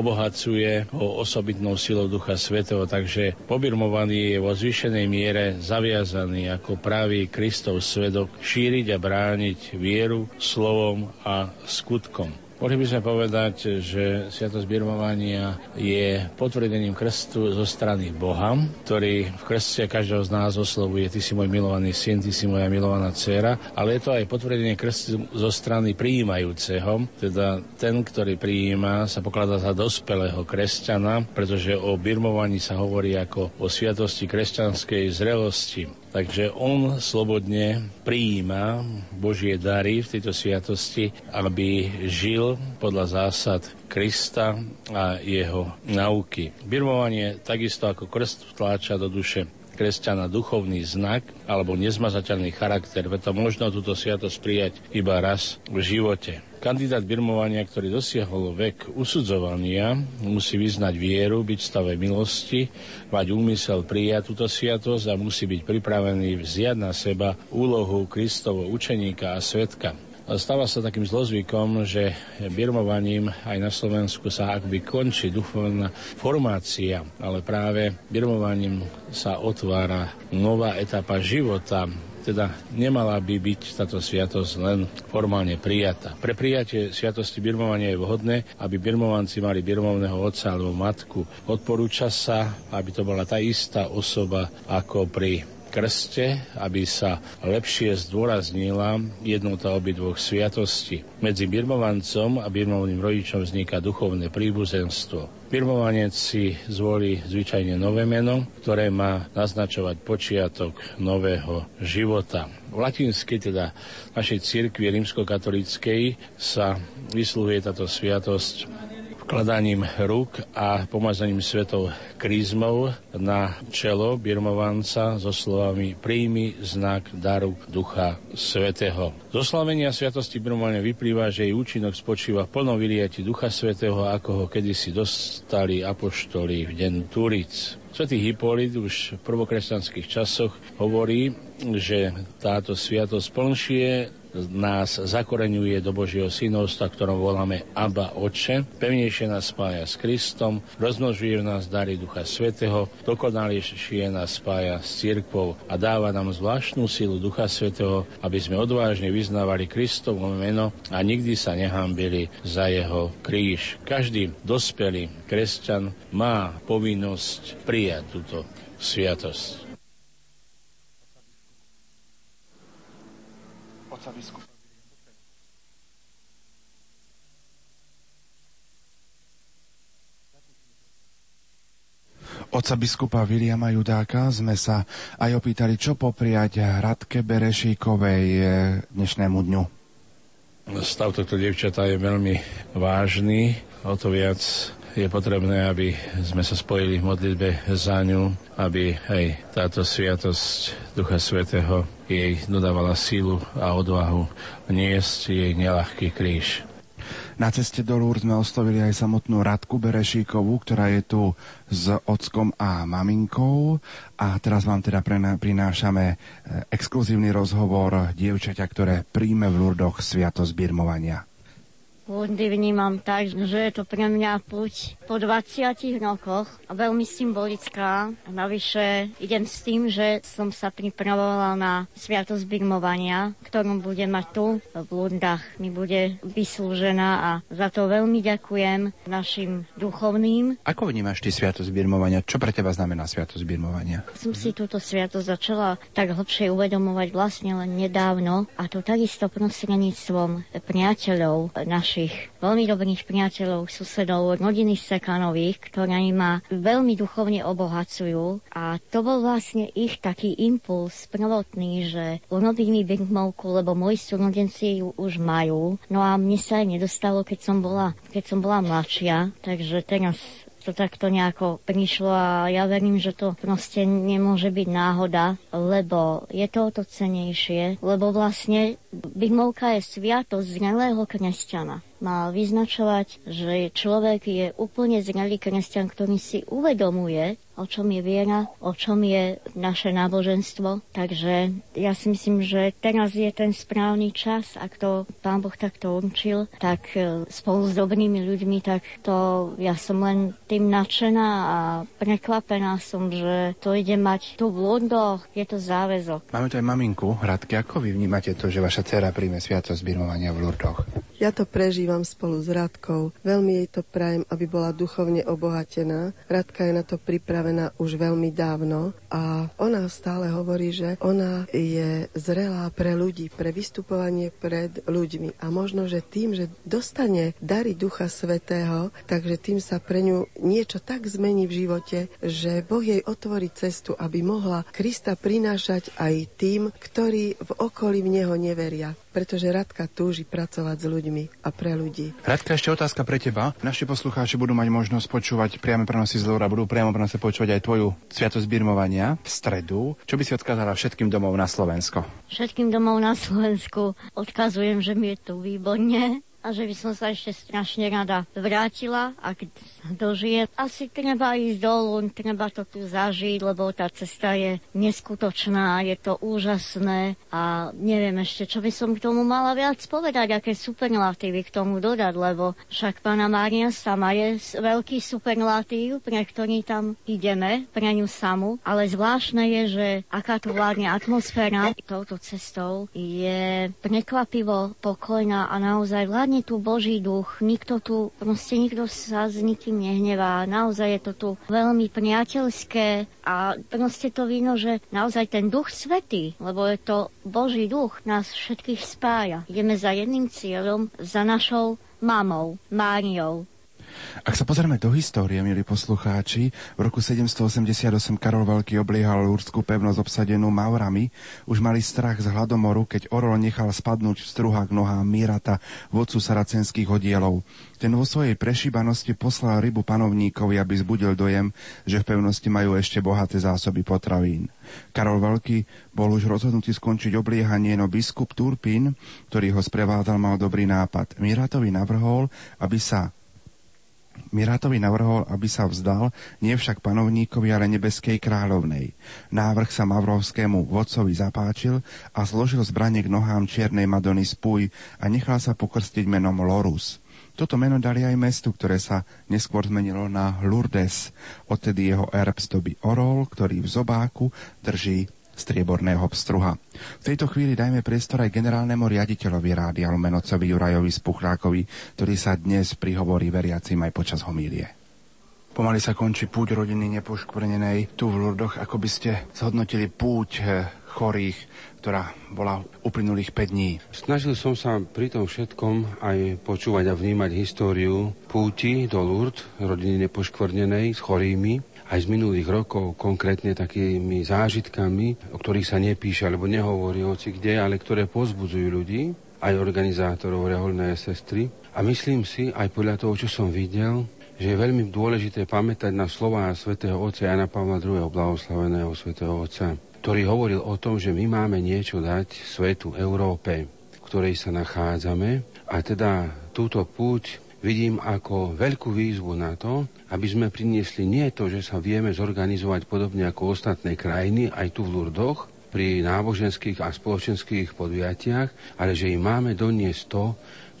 obohacuje ho osobitnou silou Ducha Svetého, takže pobirmovaný je vo zvýšenej miere zaviazaný ako právý Kristov svedok šíriť a brániť vieru slovom a skutkom. Mohli by sme povedať, že Sviatosť birmovania je potvrdením krstu zo strany Boha, ktorý v krste každého z nás oslovuje Ty si môj milovaný syn, Ty si moja milovaná dcera, ale je to aj potvrdenie krstu zo strany prijímajúceho, teda ten, ktorý prijíma, sa pokladá za dospelého kresťana, pretože o birmovaní sa hovorí ako o sviatosti kresťanskej zrelosti. Takže on slobodne prijíma Božie dary v tejto sviatosti, aby žil podľa zásad Krista a jeho nauky. Birmovanie takisto ako krst vtláča do duše kresťana duchovný znak alebo nezmazateľný charakter, preto možno túto sviatosť prijať iba raz v živote. Kandidát birmovania, ktorý dosiahol vek usudzovania, musí vyznať vieru, byť v stave milosti, mať úmysel prijať túto sviatosť a musí byť pripravený vziať na seba úlohu Kristovo učeníka a svetka. Stáva sa takým zlozvykom, že birmovaním aj na Slovensku sa akby končí duchovná formácia, ale práve birmovaním sa otvára nová etapa života, teda nemala by byť táto sviatosť len formálne prijatá. Pre prijatie sviatosti birmovania je vhodné, aby birmovanci mali birmovného otca alebo matku. Odporúča sa, aby to bola tá istá osoba ako pri krste, aby sa lepšie zdôraznila jednota obidvoch sviatostí. Medzi birmovancom a birmovným rodičom vzniká duchovné príbuzenstvo. Birmovanec si zvolí zvyčajne nové meno, ktoré má naznačovať počiatok nového života. V latinskej, teda našej cirkvi rímskokatolíckej, sa vyslúhuje táto sviatosť vkladaním rúk a pomazaním svetov krízmov na čelo birmovanca so slovami príjmi znak daru Ducha Svetého. Zo slavenia Sviatosti birmovania vyplýva, že jej účinok spočíva v plnom vyliati Ducha Svetého, ako ho kedysi dostali apoštoli v deň Turic. Svetý Hipolit už v prvokresťanských časoch hovorí, že táto sviatosť plnšie nás zakoreňuje do Božieho synovstva, ktorom voláme Abba Oče, pevnejšie nás spája s Kristom, rozmnožuje nás dary Ducha Svetého, dokonalejšie nás spája s cirkvou a dáva nám zvláštnu silu Ducha Svetého, aby sme odvážne vyznávali Kristovo meno a nikdy sa nehambili za jeho kríž. Každý dospelý kresťan má povinnosť prijať túto sviatosť. Otca biskupa. Oca biskupa Viliama Judáka sme sa aj opýtali, čo popriať Hradke Berešíkovej eh, dnešnému dňu. Stav tohto devčata je veľmi vážny, o to viac je potrebné, aby sme sa spojili v modlitbe za ňu, aby aj táto sviatosť Ducha Svetého jej dodávala sílu a odvahu niesť jej nelahký kríž. Na ceste do Lúr sme oslovili aj samotnú Radku Berešíkovú, ktorá je tu s ockom a maminkou. A teraz vám teda prinášame e, exkluzívny rozhovor dievčaťa, ktoré príjme v Lurdoch sviatosť birmovania. Lundy vnímam tak, že je to pre mňa puť po 20 rokoch a veľmi symbolická. Navyše idem s tým, že som sa pripravovala na sviatosť birmovania, ktorú bude mať tu v Lundách. Mi bude vyslúžená a za to veľmi ďakujem našim duchovným. Ako vnímaš ty sviatosť birmovania? Čo pre teba znamená sviatosť birmovania? Som si túto sviatosť začala tak hlbšie uvedomovať vlastne len nedávno a to takisto prostredníctvom priateľov našich našich veľmi dobrých priateľov, susedov, rodiny Sekanových, ktorí ma veľmi duchovne obohacujú. A to bol vlastne ich taký impuls prvotný, že urobili mi birmovku, lebo moji súrodenci ju už majú. No a mne sa aj nedostalo, keď som bola, keď som bola mladšia. Takže teraz to takto nejako prišlo a ja verím, že to proste nemôže byť náhoda, lebo je to o to cenejšie, lebo vlastne Birmovka je sviatosť zrelého kresťana. Má vyznačovať, že človek je úplne zrelý kresťan, ktorý si uvedomuje, o čom je viera, o čom je naše náboženstvo. Takže ja si myslím, že teraz je ten správny čas, ak to Pán Boh takto určil, tak e, spolu s dobrými ľuďmi, tak to ja som len tým nadšená a prekvapená som, že to ide mať tu v Lundoch, je to záväzok. Máme tu aj maminku, Radke, ako vy vnímate to, že vaša dcera príjme sviatosť birmovania v Lurdoch? Ja to prežívam spolu s Radkou. Veľmi jej to prajem, aby bola duchovne obohatená. Radka je na to pripravená už veľmi dávno a ona stále hovorí, že ona je zrelá pre ľudí, pre vystupovanie pred ľuďmi. A možno, že tým, že dostane dary Ducha Svetého, takže tým sa pre ňu niečo tak zmení v živote, že Boh jej otvorí cestu, aby mohla Krista prinášať aj tým, ktorí v okolí v Neho neveria pretože Radka túži pracovať s ľuďmi a pre ľudí. Radka, ešte otázka pre teba. Naši poslucháči budú mať možnosť počúvať priame prenosy z Loura, budú priamo prenose počúvať aj tvoju sviatosť birmovania v stredu. Čo by si odkázala všetkým domov na Slovensko? Všetkým domov na Slovensku odkazujem, že mi je tu výborne a že by som sa ešte strašne rada vrátila, ak dožijem. Asi treba ísť dolu, treba to tu zažiť, lebo tá cesta je neskutočná, je to úžasné a neviem ešte, čo by som k tomu mala viac povedať, aké superlatívy k tomu dodať, lebo však pána Mária sama je veľký superlatív, pre ktorý tam ideme, pre ňu samú, ale zvláštne je, že aká tu vládne atmosféra touto cestou je prekvapivo pokojná a naozaj vládne vládne tu Boží duch, nikto tu, proste nikto sa s nikým nehnevá, naozaj je to tu veľmi priateľské a proste to víno, že naozaj ten duch svetý, lebo je to Boží duch, nás všetkých spája. Ideme za jedným cieľom, za našou mamou, Máriou, ak sa pozrieme do histórie, milí poslucháči, v roku 788 Karol Veľký obliehal Lúrskú pevnosť obsadenú Maurami. Už mali strach z hladomoru, keď Orol nechal spadnúť v struhách nohám Mírata, vodcu saracenských oddielov. Ten vo svojej prešíbanosti poslal rybu panovníkovi, aby zbudil dojem, že v pevnosti majú ešte bohaté zásoby potravín. Karol Veľký bol už rozhodnutý skončiť obliehanie, no biskup Turpin, ktorý ho sprevádzal, mal dobrý nápad. Míratovi navrhol, aby sa Mirátovi navrhol, aby sa vzdal, nie však panovníkovi, ale nebeskej kráľovnej. Návrh sa Mavrovskému vodcovi zapáčil a zložil zbranie k nohám čiernej Madony Spuj a nechal sa pokrstiť menom Lorus. Toto meno dali aj mestu, ktoré sa neskôr zmenilo na Lourdes. Odtedy jeho erb zdobí orol, ktorý v zobáku drží strieborného pstruha. V tejto chvíli dajme priestor aj generálnemu riaditeľovi Rádia Lumenocovi Jurajovi Spuchrákovi, ktorý sa dnes prihovorí veriacim aj počas homílie. Pomaly sa končí púť rodiny nepoškvrnenej tu v Lurdoch. Ako by ste zhodnotili púť eh, chorých, ktorá bola uplynulých 5 dní. Snažil som sa pri tom všetkom aj počúvať a vnímať históriu púti do Lourdes, rodiny nepoškvrnenej s chorými aj z minulých rokov, konkrétne takými zážitkami, o ktorých sa nepíše alebo nehovorí hoci kde, ale ktoré pozbudzujú ľudí, aj organizátorov reholné sestry. A myslím si, aj podľa toho, čo som videl, že je veľmi dôležité pamätať na slova svätého Otca Jana Pavla II. blahoslaveného svätého Otca, ktorý hovoril o tom, že my máme niečo dať svetu Európe, v ktorej sa nachádzame a teda túto púť vidím ako veľkú výzvu na to, aby sme priniesli nie to, že sa vieme zorganizovať podobne ako ostatné krajiny, aj tu v Lurdoch, pri náboženských a spoločenských podujatiach, ale že im máme doniesť to,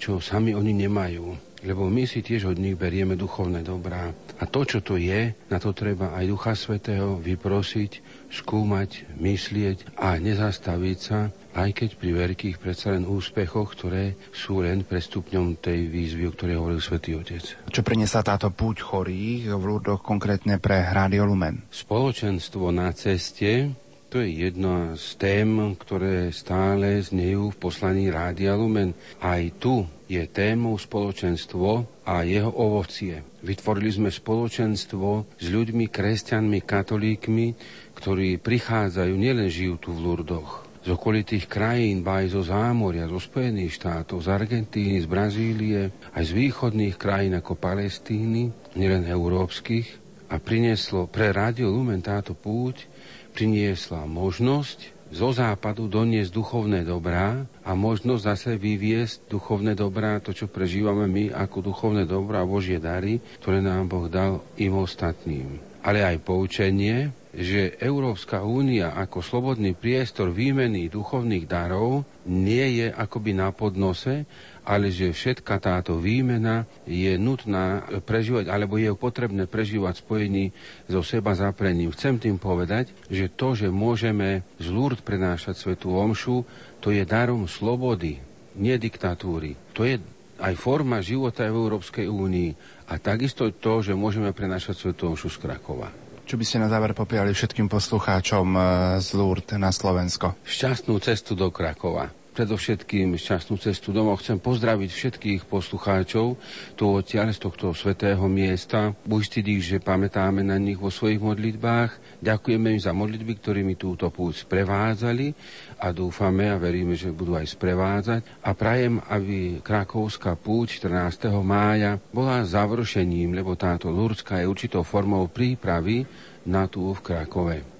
čo sami oni nemajú lebo my si tiež od nich berieme duchovné dobrá. A to, čo to je, na to treba aj Ducha Svetého vyprosiť, skúmať, myslieť a nezastaviť sa, aj keď pri veľkých predsa len úspechoch, ktoré sú len prestupňom tej výzvy, o ktorej hovoril Svetý Otec. Čo priniesla táto púť chorých v ľudoch konkrétne pre Radio Lumen? Spoločenstvo na ceste, to je jedna z tém, ktoré stále znejú v poslaní Rádia Lumen. Aj tu je témou spoločenstvo a jeho ovocie. Vytvorili sme spoločenstvo s ľuďmi, kresťanmi, katolíkmi, ktorí prichádzajú, nielen žijú tu v Lurdoch, z okolitých krajín, ba aj zo zámoria, zo Spojených štátov, z Argentíny, z Brazílie, aj z východných krajín ako Palestíny, nielen európskych, a prinieslo pre Rádio Lumen táto púť priniesla možnosť zo západu doniesť duchovné dobrá a možnosť zase vyviesť duchovné dobrá, to, čo prežívame my ako duchovné dobrá Božie dary, ktoré nám Boh dal im ostatným. ale aj poučenie, že Európska únia ako slobodný priestor výmeny duchovných darov nie je akoby na podnose, ale že všetka táto výmena je nutná prežívať, alebo je potrebné prežívať spojení so seba zaprením. Chcem tým povedať, že to, že môžeme z Lourdes prenášať svetú omšu, to je darom slobody, nie diktatúry. To je aj forma života v Európskej únii a takisto to, že môžeme prenášať svetú omšu z Krakova. Čo by ste na záver popriali všetkým poslucháčom eh, z Lourdes na Slovensko? Šťastnú cestu do Krakova predovšetkým šťastnú cestu domov. Chcem pozdraviť všetkých poslucháčov tu odtiaľ z tohto svetého miesta. Bujstidí, že pamätáme na nich vo svojich modlitbách. Ďakujeme im za modlitby, ktorými túto púť sprevádzali a dúfame a veríme, že budú aj sprevádzať. A prajem, aby Krakovská púť 14. mája bola završením, lebo táto Lurdská je určitou formou prípravy na tú v Krakove.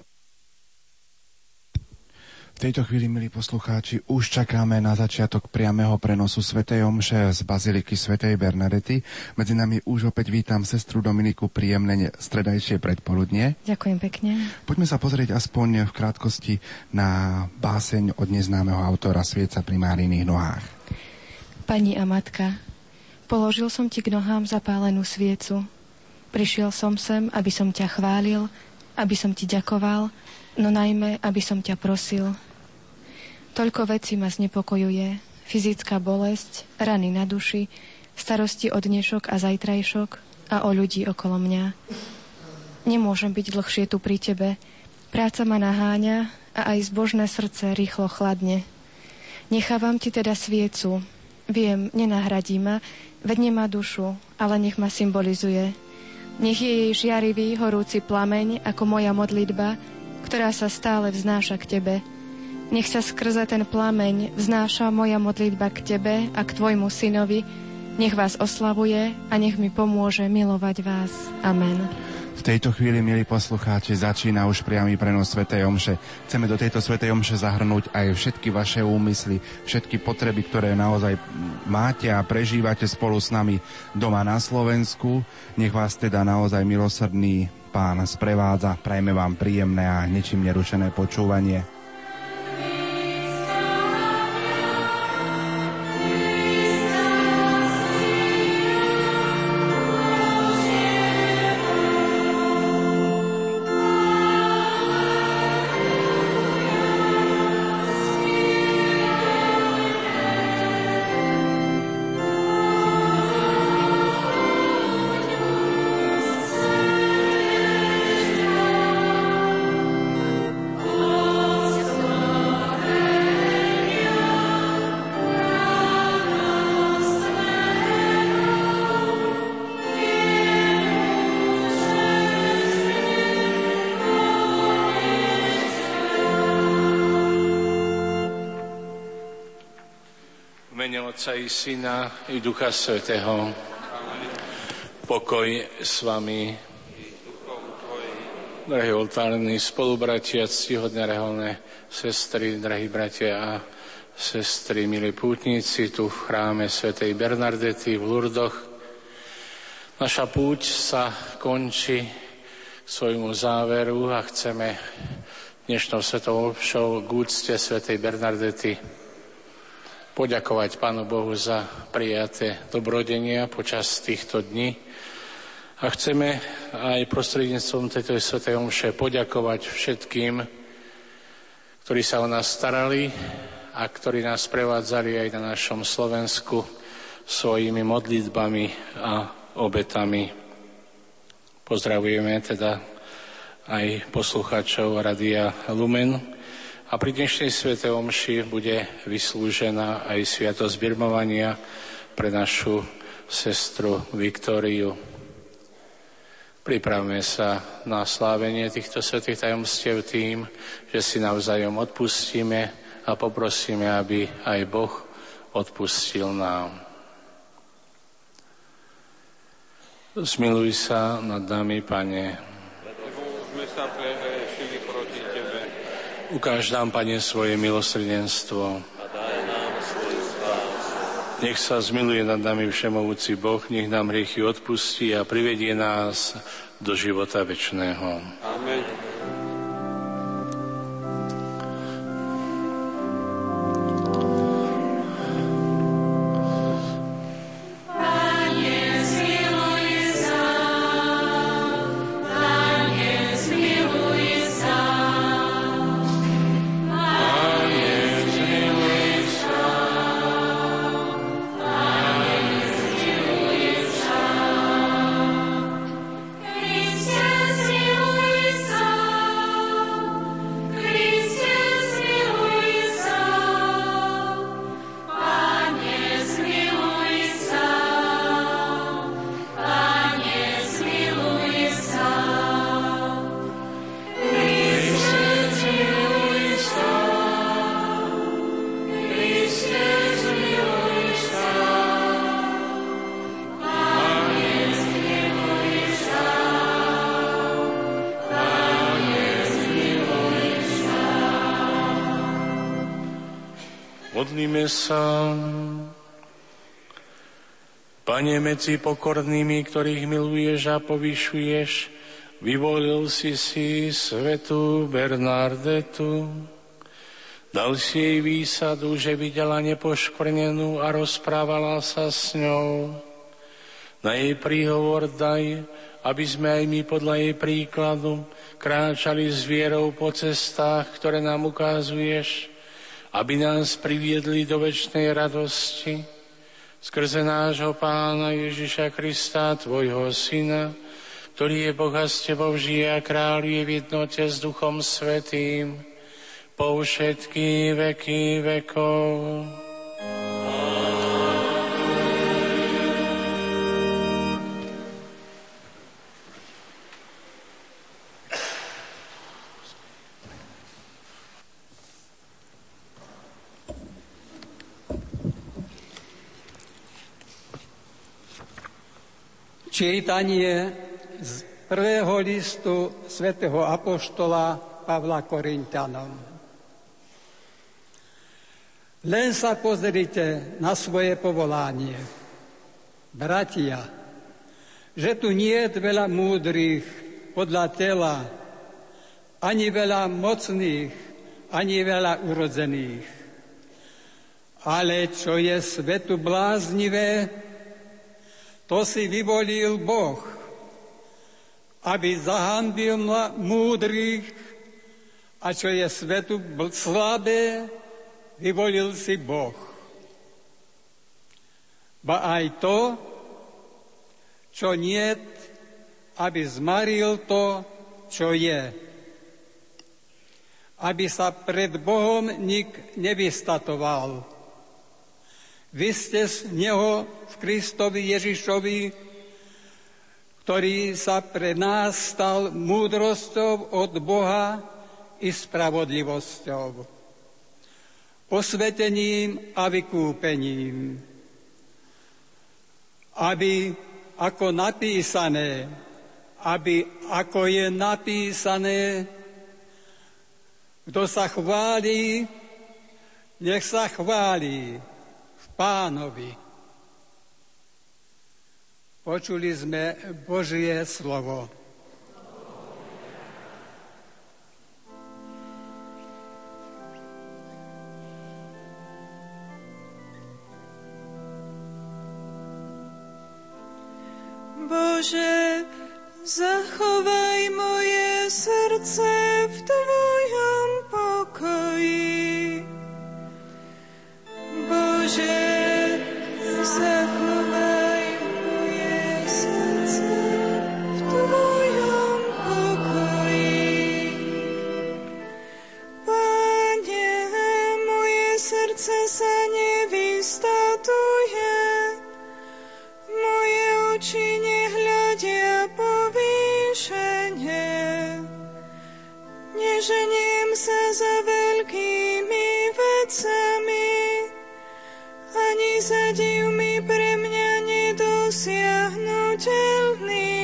Tejto chvíli, milí poslucháči, už čakáme na začiatok priamého prenosu Svetej Omše z Baziliky Svetej Bernadety. Medzi nami už opäť vítam sestru Dominiku príjemné stredajšie predpoludnie. Ďakujem pekne. Poďme sa pozrieť aspoň v krátkosti na báseň od neznámeho autora Svieca pri Máriných nohách. Pani a matka, položil som ti k nohám zapálenú sviecu. Prišiel som sem, aby som ťa chválil, aby som ti ďakoval, no najmä, aby som ťa prosil, Toľko vecí ma znepokojuje. Fyzická bolesť, rany na duši, starosti o dnešok a zajtrajšok a o ľudí okolo mňa. Nemôžem byť dlhšie tu pri tebe. Práca ma naháňa a aj zbožné srdce rýchlo chladne. Nechávam ti teda sviecu. Viem, nenahradí ma, veď nemá dušu, ale nech ma symbolizuje. Nech je jej žiarivý, horúci plameň ako moja modlitba, ktorá sa stále vznáša k tebe – nech sa skrze ten plameň vznáša moja modlitba k Tebe a k Tvojmu synovi. Nech vás oslavuje a nech mi pomôže milovať vás. Amen. V tejto chvíli, milí poslucháči, začína už priamy prenos Svetej Omše. Chceme do tejto Svetej Omše zahrnúť aj všetky vaše úmysly, všetky potreby, ktoré naozaj máte a prežívate spolu s nami doma na Slovensku. Nech vás teda naozaj milosrdný pán sprevádza. Prajme vám príjemné a ničím nerušené počúvanie. Otca i Syna i Ducha Svetého. Pokoj s vami. Drahí oltárni spolubratia, ctihodné reholné sestry, drahí bratia a sestry, milí pútnici tu v chráme svätej Bernardety v Lurdoch. Naša púť sa končí k svojmu záveru a chceme dnešnou svetou obšou k úcte svätej Bernardety poďakovať Pánu Bohu za prijaté dobrodenia počas týchto dní. A chceme aj prostredníctvom tejto svetej omše poďakovať všetkým, ktorí sa o nás starali a ktorí nás prevádzali aj na našom Slovensku svojimi modlitbami a obetami. Pozdravujeme teda aj poslucháčov Radia Lumen, a pri dnešnej svete omši bude vyslúžená aj sviatosť birmovania pre našu sestru Viktóriu. Pripravme sa na slávenie týchto svetých tajomstiev tým, že si navzájom odpustíme a poprosíme, aby aj Boh odpustil nám. Zmiluj sa nad nami, Pane. Lebo sme sa Ukáž nám, Pane, svoje milosrdenstvo. A daj nám svoju spásu. Nech sa zmiluje nad nami všemovúci Boh, nech nám hriechy odpustí a privedie nás do života večného. Amen. Modlíme sa. Pane, medzi pokornými, ktorých miluješ a povyšuješ, vyvolil si si svetu Bernardetu. Dal si jej výsadu, že videla nepoškvrnenú a rozprávala sa s ňou. Na jej príhovor daj, aby sme aj my podľa jej príkladu kráčali s vierou po cestách, ktoré nám ukazuješ, aby nás priviedli do väčšnej radosti skrze nášho Pána Ježiša Krista, Tvojho Syna, ktorý je Boha s Tebou žije a kráľuje v jednote s Duchom Svetým po všetky veky vekov. Čítanie z prvého listu svätého Apoštola Pavla Korintianom. Len sa pozrite na svoje povolanie. Bratia, že tu nie je veľa múdrych podľa tela, ani veľa mocných, ani veľa urodzených. Ale čo je svetu bláznivé, to si vyvolil Boh, aby zahanbil múdrych a čo je svetu slabé, vyvolil si Boh. Ba aj to, čo nie, aby zmaril to, čo je. Aby sa pred Bohom nik nevystatoval vy ste z Neho v Kristovi Ježišovi, ktorý sa pre nás stal múdrosťou od Boha i spravodlivosťou, osvetením a vykúpením, aby ako napísané, aby ako je napísané, kto sa chváli, nech sa chváli pánovi. Počuli sme Božie slovo. Bože, zachovaj moje srdce v Tvojom pokoji. Ženiem sa za veľkými vecami, zadív mi pre mňa nedosiahnutelný.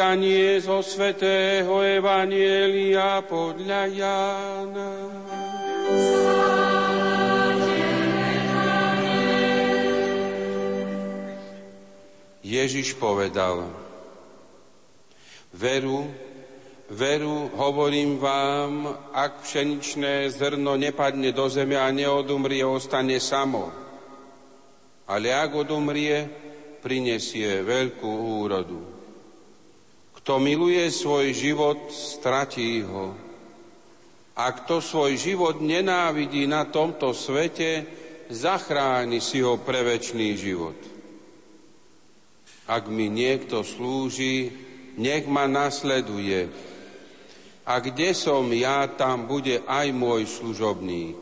Čítanie zo svätého Evanielia podľa Jána. Ježiš povedal, veru, veru, hovorím vám, ak pšeničné zrno nepadne do zeme a neodumrie, ostane samo. Ale ak odumrie, prinesie veľkú úrodu. Kto miluje svoj život, stratí ho. A kto svoj život nenávidí na tomto svete, zachráni si ho pre večný život. Ak mi niekto slúži, nech ma nasleduje. A kde som ja, tam bude aj môj služobník.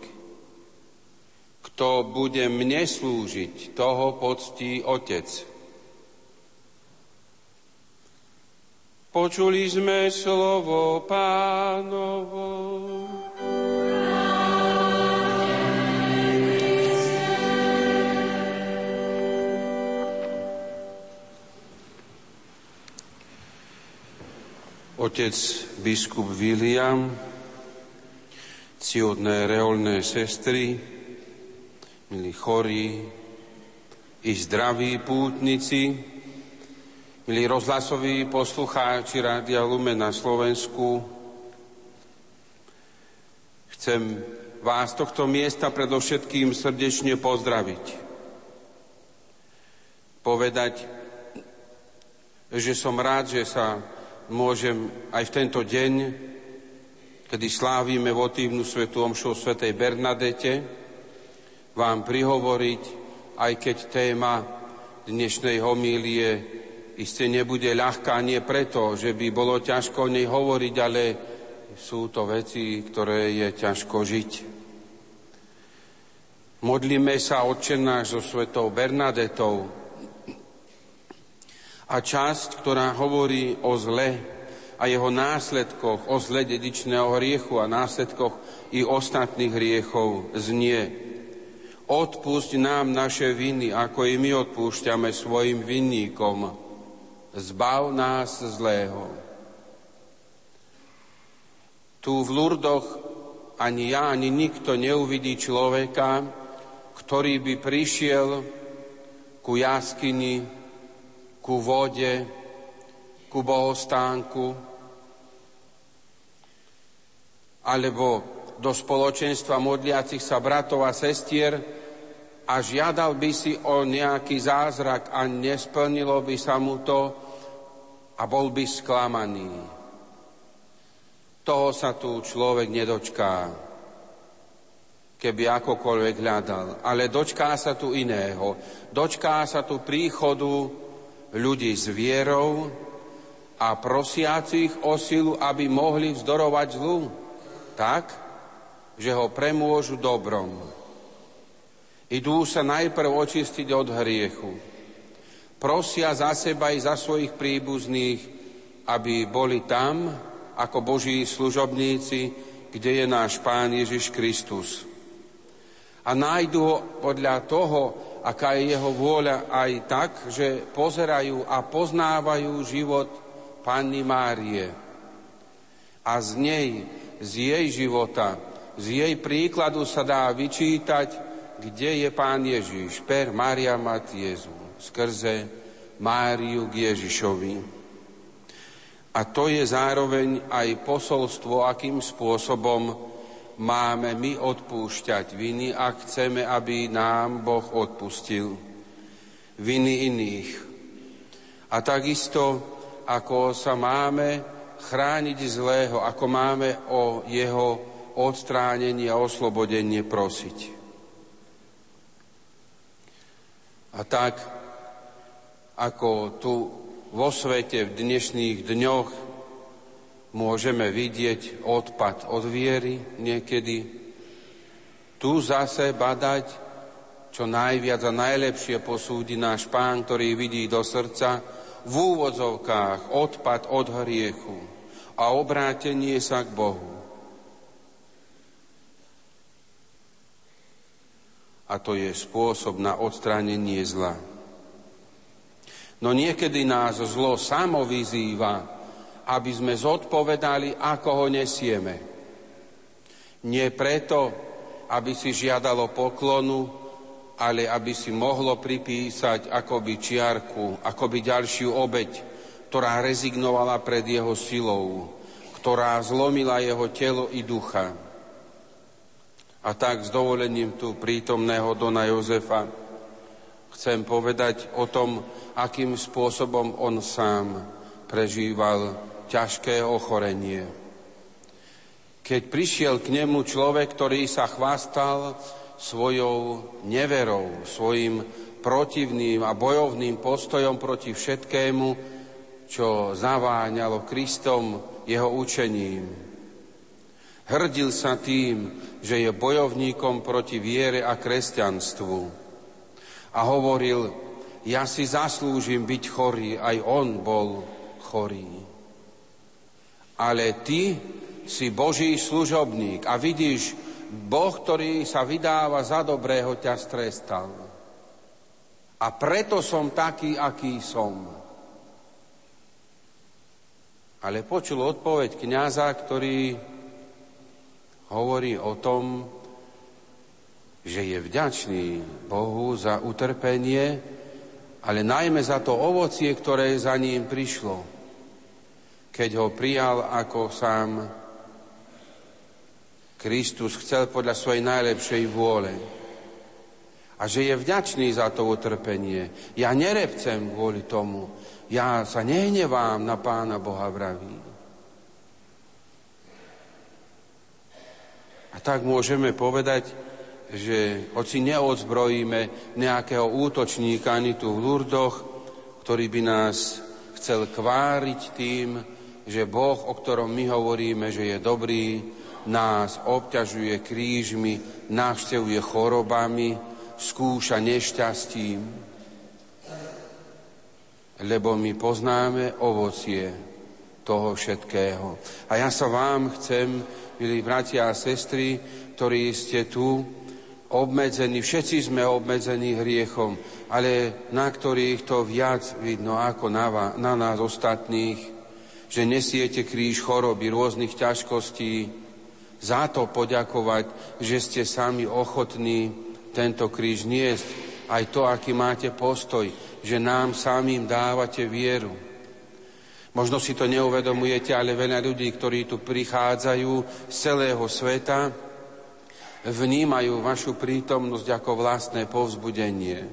Kto bude mne slúžiť, toho poctí Otec. Počuli sme slovo pánovo. Otec biskup William, ciodné reolné sestry, milí chorí i zdraví pútnici, milí rozhlasoví poslucháči Rádia Lumen na Slovensku, chcem vás z tohto miesta predovšetkým srdečne pozdraviť. Povedať, že som rád, že sa môžem aj v tento deň, kedy slávime votívnu svetu omšu svetej Bernadete, vám prihovoriť, aj keď téma dnešnej homílie iste nebude ľahká, nie preto, že by bolo ťažko o nej hovoriť, ale sú to veci, ktoré je ťažko žiť. Modlíme sa odčenáš so svetou Bernadetou, a časť, ktorá hovorí o zle a jeho následkoch, o zle dedičného hriechu a následkoch i ostatných hriechov znie. Odpusť nám naše viny, ako i my odpúšťame svojim vinníkom. Zbav nás zlého. Tu v Lurdoch ani ja, ani nikto neuvidí človeka, ktorý by prišiel ku jaskyni, ku vode, ku bohostánku, alebo do spoločenstva modliacich sa bratov a sestier, a žiadal by si o nejaký zázrak a nesplnilo by sa mu to a bol by sklamaný. Toho sa tu človek nedočká, keby akokoľvek hľadal. Ale dočká sa tu iného. Dočká sa tu príchodu ľudí s vierou a prosiacich o silu, aby mohli vzdorovať zlu tak, že ho premôžu dobrom. Idú sa najprv očistiť od hriechu. Prosia za seba i za svojich príbuzných, aby boli tam ako Boží služobníci, kde je náš Pán Ježiš Kristus. A nájdu ho podľa toho, aká je jeho vôľa aj tak, že pozerajú a poznávajú život Panny Márie. A z nej, z jej života, z jej príkladu sa dá vyčítať, kde je Pán Ježiš, per Maria Matiezu, skrze Máriu k Ježišovi. A to je zároveň aj posolstvo, akým spôsobom máme my odpúšťať viny, ak chceme, aby nám Boh odpustil viny iných. A takisto, ako sa máme chrániť zlého, ako máme o jeho odstránenie a oslobodenie prosiť. A tak, ako tu vo svete v dnešných dňoch môžeme vidieť odpad od viery niekedy, tu zase badať, čo najviac a najlepšie posúdi náš pán, ktorý vidí do srdca, v úvodzovkách odpad od hriechu a obrátenie sa k Bohu. a to je spôsob na odstránenie zla. No niekedy nás zlo samo vyzýva, aby sme zodpovedali, ako ho nesieme. Nie preto, aby si žiadalo poklonu, ale aby si mohlo pripísať akoby čiarku, akoby ďalšiu obeď, ktorá rezignovala pred jeho silou, ktorá zlomila jeho telo i ducha. A tak s dovolením tu prítomného Dona Jozefa chcem povedať o tom, akým spôsobom on sám prežíval ťažké ochorenie. Keď prišiel k nemu človek, ktorý sa chvastal svojou neverou, svojim protivným a bojovným postojom proti všetkému, čo zaváňalo Kristom jeho učením. Hrdil sa tým, že je bojovníkom proti viere a kresťanstvu. A hovoril, ja si zaslúžim byť chorý, aj on bol chorý. Ale ty si Boží služobník a vidíš, Boh, ktorý sa vydáva za dobrého, ťa strestal. A preto som taký, aký som. Ale počul odpoveď kniaza, ktorý hovorí o tom, že je vďačný Bohu za utrpenie, ale najmä za to ovocie, ktoré za ním prišlo, keď ho prijal ako sám Kristus chcel podľa svojej najlepšej vôle. A že je vďačný za to utrpenie. Ja nerepcem kvôli tomu. Ja sa nehnevám na Pána Boha vraví. A tak môžeme povedať, že hoci neodzbrojíme nejakého útočníka ani tu v Lurdoch, ktorý by nás chcel kváriť tým, že Boh, o ktorom my hovoríme, že je dobrý, nás obťažuje krížmi, návštevuje chorobami, skúša nešťastím, lebo my poznáme ovocie toho všetkého. A ja sa vám chcem milí bratia a sestry, ktorí ste tu, obmedzení, všetci sme obmedzení hriechom, ale na ktorých to viac vidno ako na, na nás ostatných, že nesiete kríž choroby, rôznych ťažkostí, za to poďakovať, že ste sami ochotní tento kríž niesť, aj to, aký máte postoj, že nám samým dávate vieru. Možno si to neuvedomujete, ale veľa ľudí, ktorí tu prichádzajú z celého sveta, vnímajú vašu prítomnosť ako vlastné povzbudenie.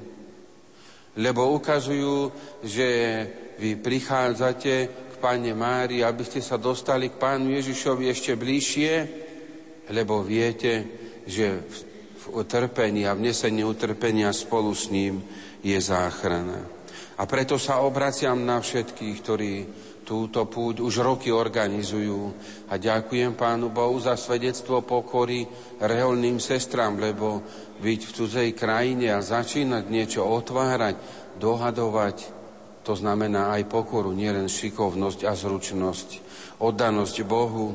Lebo ukazujú, že vy prichádzate k Pane Mári, aby ste sa dostali k Pánu Ježišovi ešte bližšie, lebo viete, že v utrpení a v nesení utrpenia spolu s ním je záchrana. A preto sa obraciam na všetkých, ktorí túto púť už roky organizujú. A ďakujem Pánu Bohu za svedectvo pokory reholným sestram, lebo byť v cudzej krajine a začínať niečo otvárať, dohadovať, to znamená aj pokoru, nielen šikovnosť a zručnosť, oddanosť Bohu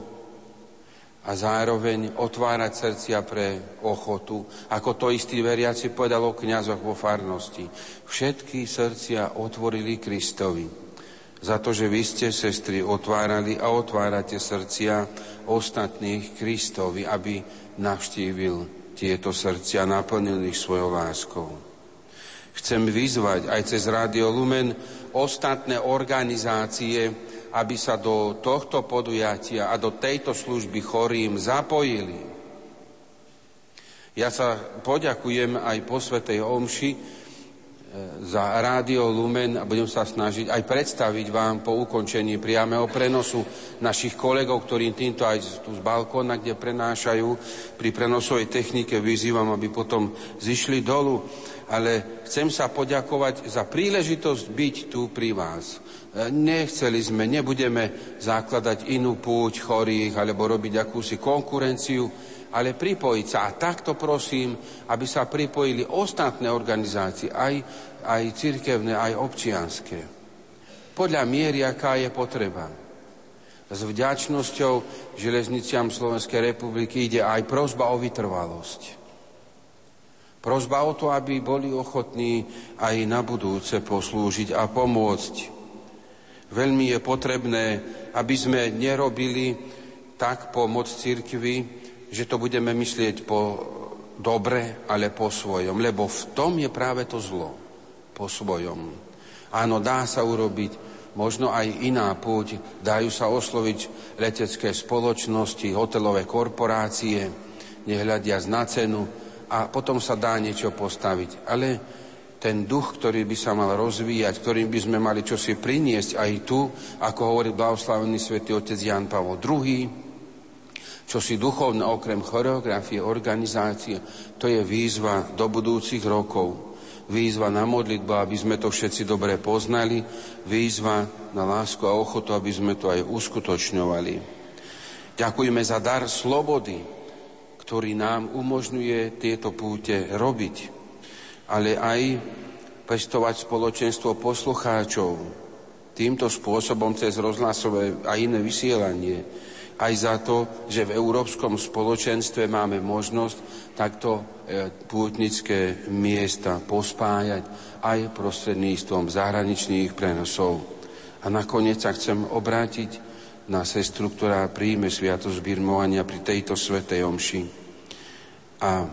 a zároveň otvárať srdcia pre ochotu, ako to istý veriaci povedal o kniazoch vo farnosti. Všetky srdcia otvorili Kristovi za to, že vy ste, sestry, otvárali a otvárate srdcia ostatných Kristovi, aby navštívil tieto srdcia, naplnil ich svojou láskou. Chcem vyzvať aj cez Rádio Lumen ostatné organizácie, aby sa do tohto podujatia a do tejto služby chorým zapojili. Ja sa poďakujem aj po Svetej Omši, za Rádio Lumen a budem sa snažiť aj predstaviť vám po ukončení priameho prenosu našich kolegov, ktorí týmto aj tu z balkóna, kde prenášajú, pri prenosovej technike vyzývam, aby potom zišli dolu. Ale chcem sa poďakovať za príležitosť byť tu pri vás. Nechceli sme, nebudeme zakladať inú púť chorých alebo robiť akúsi konkurenciu, ale pripojiť sa. A takto prosím, aby sa pripojili ostatné organizácie, aj, aj cirkevné, aj občianské. Podľa miery, aká je potreba. S vďačnosťou železniciam Slovenskej republiky ide aj prozba o vytrvalosť. Prozba o to, aby boli ochotní aj na budúce poslúžiť a pomôcť. Veľmi je potrebné, aby sme nerobili tak pomoc cirkvi, že to budeme myslieť po dobre, ale po svojom. Lebo v tom je práve to zlo. Po svojom. Áno, dá sa urobiť možno aj iná púť. Dajú sa osloviť letecké spoločnosti, hotelové korporácie, nehľadiac na cenu a potom sa dá niečo postaviť. Ale ten duch, ktorý by sa mal rozvíjať, ktorým by sme mali čosi priniesť aj tu, ako hovorí blahoslavený svätý otec Jan Pavel II, čo si duchovné okrem choreografie, organizácie, to je výzva do budúcich rokov. Výzva na modlitbu, aby sme to všetci dobre poznali, výzva na lásku a ochotu, aby sme to aj uskutočňovali. Ďakujeme za dar slobody, ktorý nám umožňuje tieto púte robiť, ale aj pestovať spoločenstvo poslucháčov týmto spôsobom cez rozhlasové a iné vysielanie, aj za to, že v Európskom spoločenstve máme možnosť takto e, pútnické miesta pospájať aj prostredníctvom zahraničných prenosov. A nakoniec sa chcem obrátiť na sestru, ktorá príjme sviatosť birmovania pri tejto svetej omši a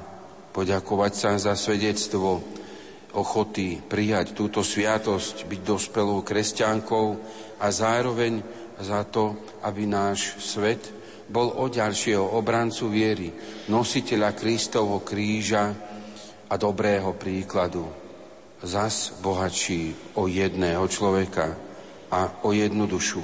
poďakovať sa za svedectvo ochoty prijať túto sviatosť, byť dospelou kresťankou a zároveň za to, aby náš svet bol o ďalšieho obrancu viery, nositeľa Kristovho kríža a dobrého príkladu. Zas bohačí o jedného človeka a o jednu dušu.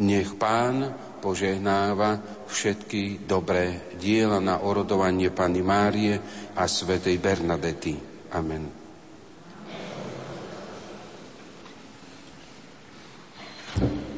Nech pán požehnáva všetky dobré diela na orodovanie Pany Márie a svätej Bernadety. Amen. Thank you.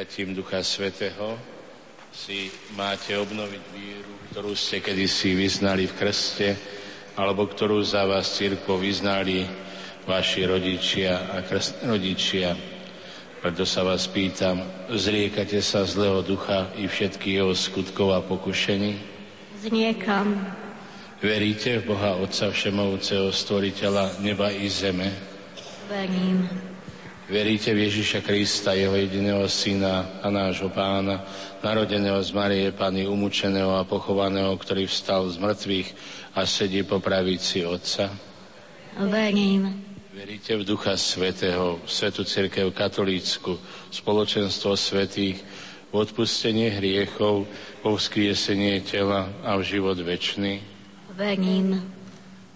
Prijatím Ducha Svetého si máte obnoviť víru, ktorú ste kedysi vyznali v krste, alebo ktorú za vás církvo vyznali vaši rodičia a krstní rodičia. Preto sa vás pýtam, zriekate sa zlého ducha i všetkých jeho skutkov a pokušení? Zniekam. Veríte v Boha Otca Všemovúceho, Stvoriteľa neba i zeme? Verím. Veríte v Ježiša Krista, Jeho jediného Syna a nášho Pána, narodeného z Marie Pany, umúčeného a pochovaného, ktorý vstal z mŕtvych a sedí po pravici Otca? Verím. Veríte v Ducha Svetého, v Svetu Cirkev Katolícku, spoločenstvo svetých, v odpustenie hriechov, vo vzkriesenie tela a v život večný? Verím.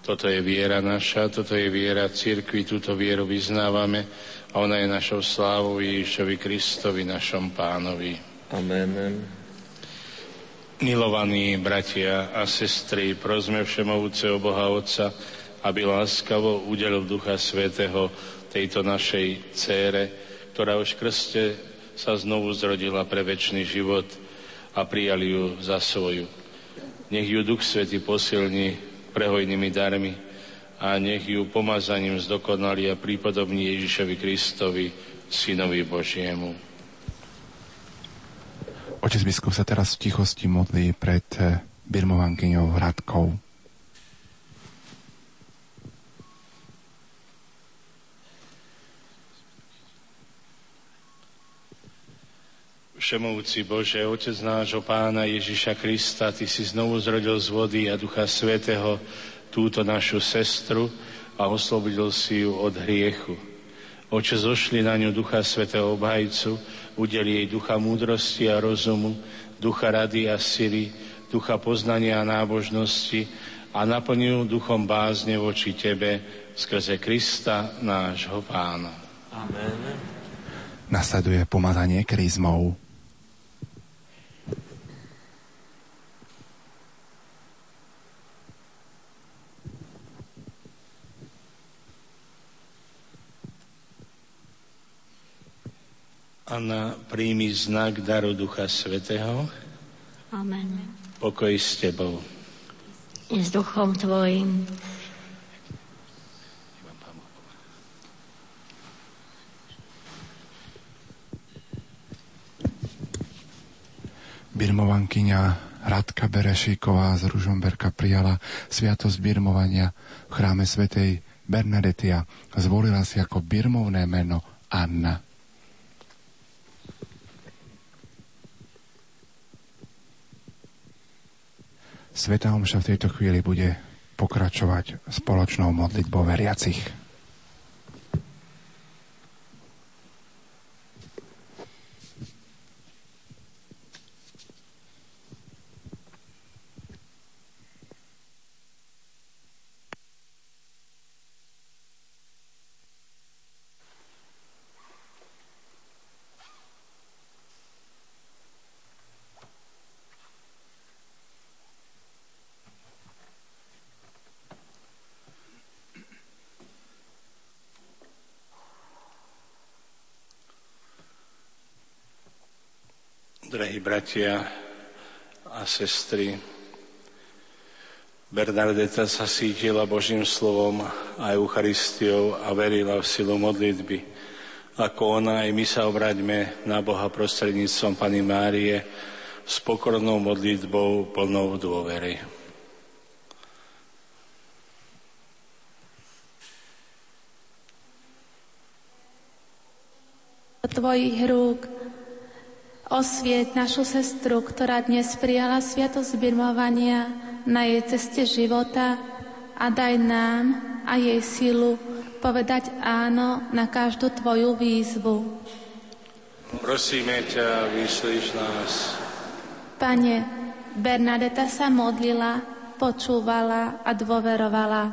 Toto je viera naša, toto je viera cirkvi, túto vieru vyznávame a ona je našou slávou Ježišovi Kristovi, našom pánovi. Amen. Milovaní bratia a sestry, prosme Všemovúceho Boha Otca, aby láskavo udelil Ducha Svetého tejto našej cére, ktorá už krste sa znovu zrodila pre väčší život a prijali ju za svoju. Nech ju Duch Svetý posilní prehojnými darmi a nech ju pomazaním zdokonali a prípodobní Ježišovi Kristovi, Synovi Božiemu. Otec biskup sa teraz v tichosti modlí pred eh, birmovankyňou Radkou. Všemovúci Bože, Otec nášho Pána Ježiša Krista, Ty si znovu zrodil z vody a Ducha Svetého túto našu sestru a oslobodil si ju od hriechu. Oče, zošli na ňu Ducha Svetého obhajcu, udeli jej ducha múdrosti a rozumu, ducha rady a sily, ducha poznania a nábožnosti a naplnil duchom bázne voči Tebe skrze Krista, nášho Pána. Amen. Nasleduje pomazanie krízmou. Anna, príjmi znak daru Ducha Svetého. Amen. Pokoj s Tebou. I s duchom Tvojim. Birmovankyňa Radka Berešíková z Ružomberka prijala sviatosť birmovania v chráme svätej Bernadetia. Zvolila si ako birmovné meno Anna. Sveta Omša v tejto chvíli bude pokračovať spoločnou modlitbou veriacich. Drahí bratia a sestry, Bernadeta sa sítila Božím slovom a Eucharistiou a verila v silu modlitby. Ako ona, aj my sa obraťme na Boha prostredníctvom Pany Márie s pokornou modlitbou plnou dôvery. Tvojich rúk Osvieť našu sestru, ktorá dnes prijala sviatosť birmovania na jej ceste života a daj nám a jej silu povedať áno na každú Tvoju výzvu. Prosíme ťa, vyslíš nás. Pane, Bernadeta sa modlila, počúvala a dôverovala.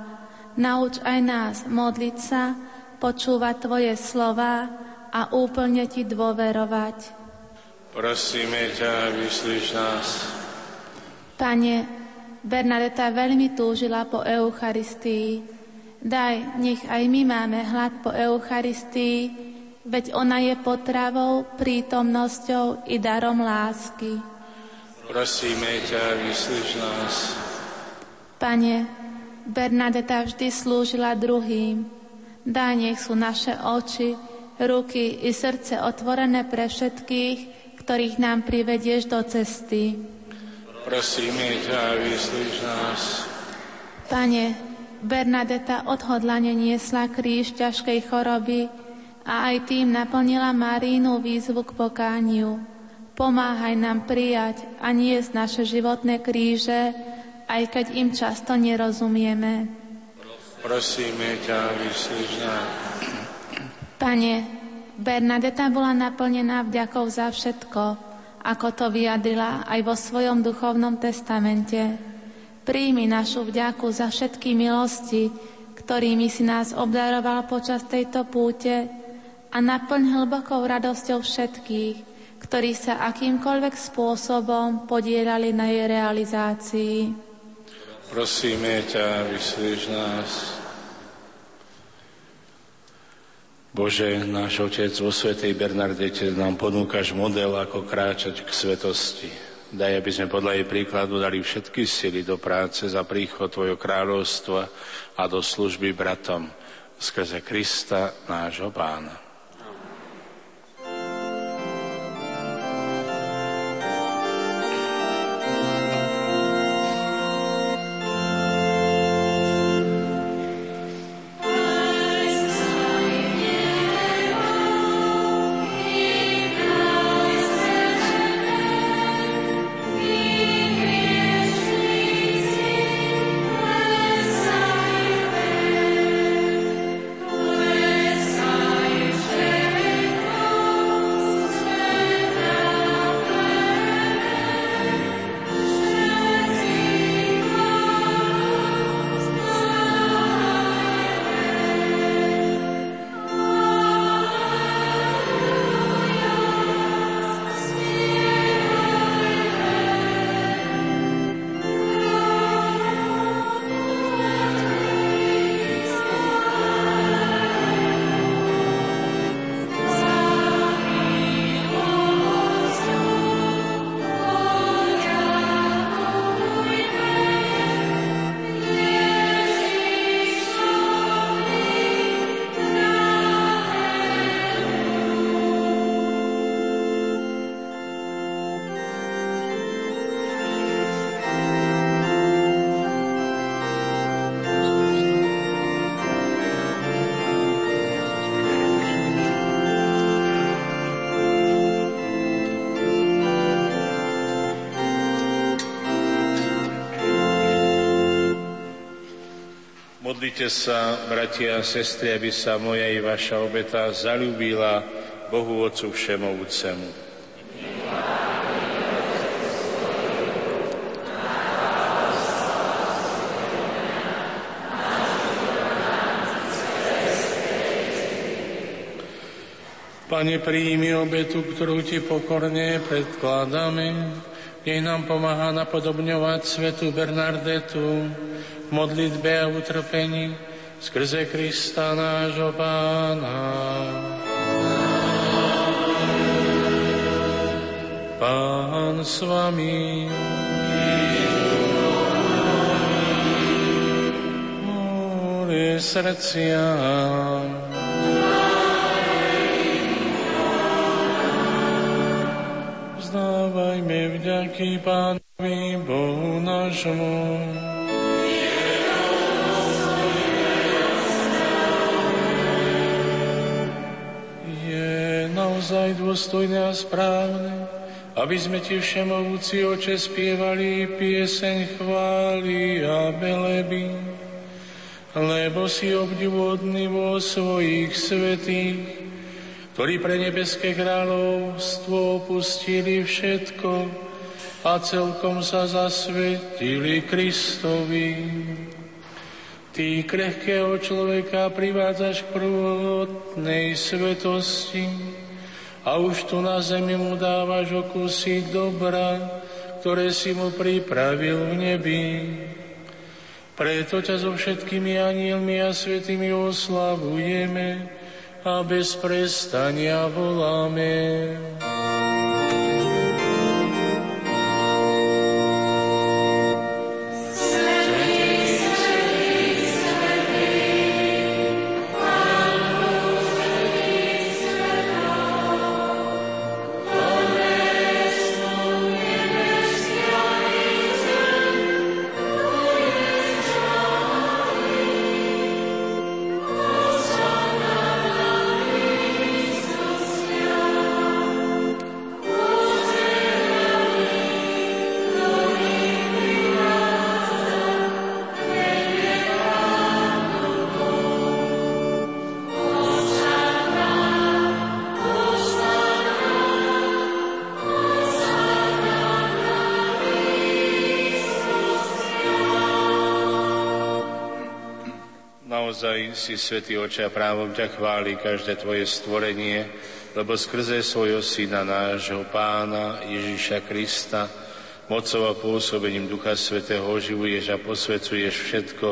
Nauč aj nás modliť sa, počúvať Tvoje slova a úplne Ti dôverovať. Prosíme ťa, vyslíš nás. Pane, Bernadeta veľmi túžila po Eucharistii. Daj, nech aj my máme hlad po Eucharistii, veď ona je potravou, prítomnosťou i darom lásky. Prosíme ťa, vyslíš nás. Pane, Bernadeta vždy slúžila druhým. Daj nech sú naše oči, ruky i srdce otvorené pre všetkých, ktorých nám privedieš do cesty. Prosíme ťa, vyslíš nás. Pane, Bernadeta odhodlane niesla kríž ťažkej choroby a aj tým naplnila Marínu výzvu k pokániu. Pomáhaj nám prijať a niesť naše životné kríže, aj keď im často nerozumieme. Prosíme ťa, vyslíš nám. Pane, Bernadeta bola naplnená vďakov za všetko, ako to vyjadrila aj vo svojom duchovnom testamente. Príjmi našu vďaku za všetky milosti, ktorými si nás obdaroval počas tejto púte a naplň hlbokou radosťou všetkých, ktorí sa akýmkoľvek spôsobom podielali na jej realizácii. Prosíme ťa, vyslíš nás. Bože, náš Otec, vo Svetej Bernardete nám ponúkaš model, ako kráčať k svetosti. Daj, aby sme podľa jej príkladu dali všetky sily do práce za príchod Tvojho kráľovstva a do služby bratom skrze Krista, nášho Pána. Modlite sa, bratia a sestry, aby sa moja i vaša obeta zalúbila Bohu Otcu Všemovúcemu. Pane, príjmi obetu, ktorú Ti pokorne predkladáme. Nech nám pomáha napodobňovať svetu Bernardetu, modlitbe a utrpení skrze Krista nášho Pána. Pán s vami. Moje srdcia. Vzdávajme vďaky Pánovi Bohu našemu. Naozaj dôstojné a správne, aby sme ti všemovúci oče spievali pieseň chvály a beleby, lebo si obdivodný vo svojich svetých, ktorí pre nebeské kráľovstvo opustili všetko a celkom sa zasvetili Kristovi. Ty krehkého človeka privádzaš k prvotnej svetosti, a už tu na zemi mu dávaš okusy dobra, ktoré si mu pripravil v nebi. Preto ťa so všetkými anielmi a svetými oslavujeme, a bez prestania voláme. Naozaj si, Svetý Oče, a právom ťa chváli každé Tvoje stvorenie, lebo skrze svojho Syna, nášho Pána Ježíša Krista, mocou a pôsobením Ducha Svetého oživuješ a posvecuješ všetko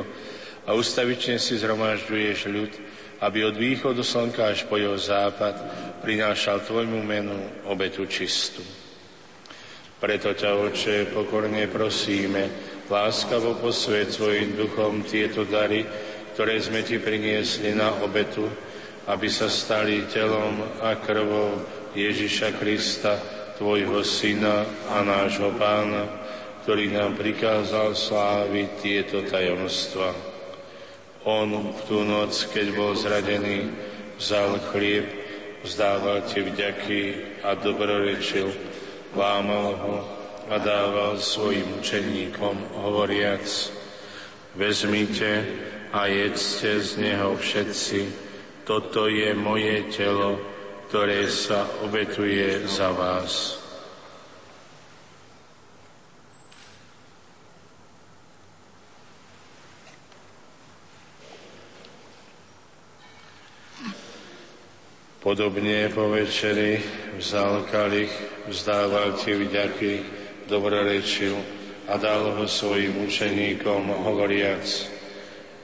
a ustavične si zhromažďuješ ľud, aby od východu slnka až po jeho západ prinášal Tvojmu menu obetu čistú. Preto ťa, Oče, pokorne prosíme, láskavo posved svojim duchom tieto dary, ktoré sme Ti priniesli na obetu, aby sa stali telom a krvou Ježiša Krista, Tvojho Syna a nášho Pána, ktorý nám prikázal sláviť tieto tajomstva. On v tú noc, keď bol zradený, vzal chlieb, vzdával Ti vďaky a dobrorečil, lámal ho a dával svojim učeníkom, hovoriac, vezmite a jedzte z neho všetci. Toto je moje telo, ktoré sa obetuje za vás. Podobne po večeri vzal kalich, vzdával ti vďaky, dobrorečil a dal ho svojim učeníkom, hovoriac,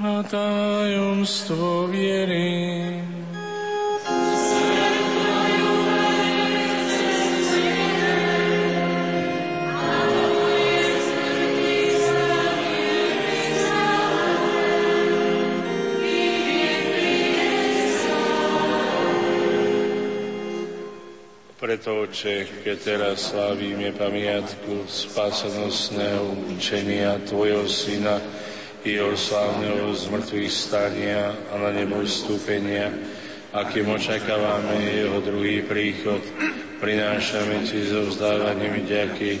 Na tajomstvo viery. Preto, Oče, keď teraz slávime pamiatku spásonosného učenia Tvojho Syna, jeho slávneho zmrtvých stania a na nebo vstúpenia, akým očakávame jeho druhý príchod, prinášame Ti so vzdávaním ďaky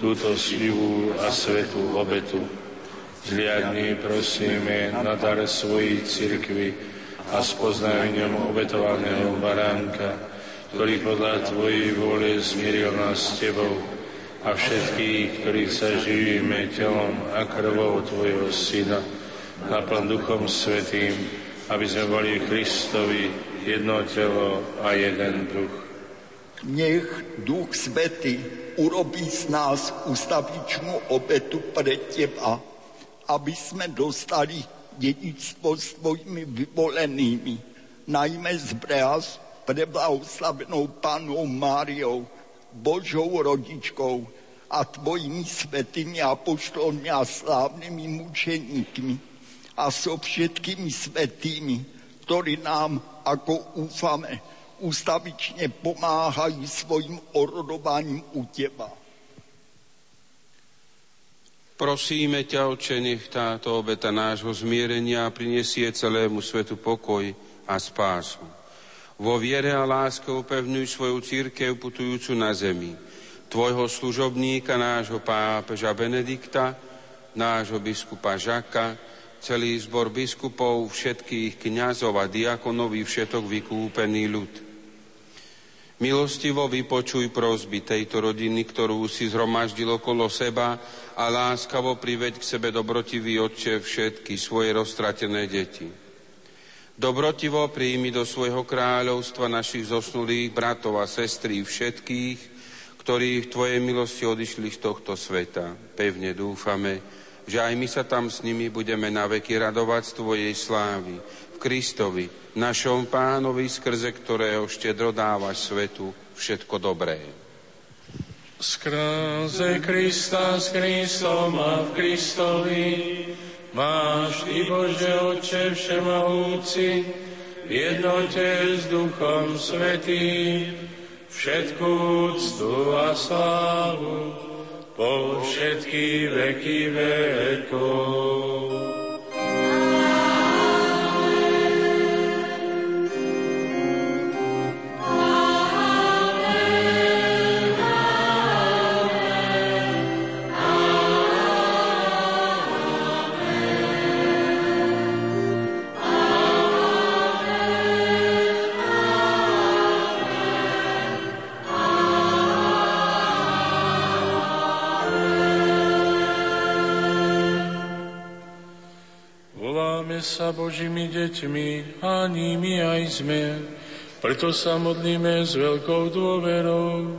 túto slivú a svetú obetu. Zliadni prosíme na dar svojej cirkvi a spoznaj obetovaného baránka, ktorý podľa Tvojej vôle zmieril nás s Tebou, a všetkých, ktorí sa živíme telom a krvou Tvojho Syna, naplň Duchom Svetým, aby sme boli Kristovi jedno telo a jeden duch. Nech Duch Svetý urobí z nás ustavičnú obetu pre Teba, aby sme dostali dedičstvo s Tvojimi vyvolenými, najmä z Breas, preblahoslavenou Pánou Máriou, Božou rodičkou, a tvojimi svetými apoštolmi a slávnymi mučeníkmi a so všetkými svetými, ktorí nám, ako úfame, ustavične pomáhajú svojim orodovaním u Teba. Prosíme ťa, Oče, nech táto obeta nášho zmierenia prinesie celému svetu pokoj a spásu. Vo viere a láske upevňuj svoju církev putujúcu na zemi tvojho služobníka, nášho pápeža Benedikta, nášho biskupa Žaka, celý zbor biskupov, všetkých kňazov a diakonov i všetok vykúpený ľud. Milostivo vypočuj prosby tejto rodiny, ktorú si zhromaždil okolo seba a láskavo priveď k sebe dobrotivý Otče všetky svoje roztratené deti. Dobrotivo príjmi do svojho kráľovstva našich zosnulých bratov a sestry všetkých, ktorí v Tvojej milosti odišli z tohto sveta. Pevne dúfame, že aj my sa tam s nimi budeme na veky radovať z Tvojej slávy. V Kristovi, našom pánovi, skrze ktorého štedro dávaš svetu všetko dobré. Skrze Krista, s Kristom a v Kristovi máš Ty, Bože Otče Všemohúci, v jednote s Duchom Svetým, všetku úctu a slávu po všetky veky vekov. Božími deťmi a nimi aj sme. Preto sa modlíme s veľkou dôverou.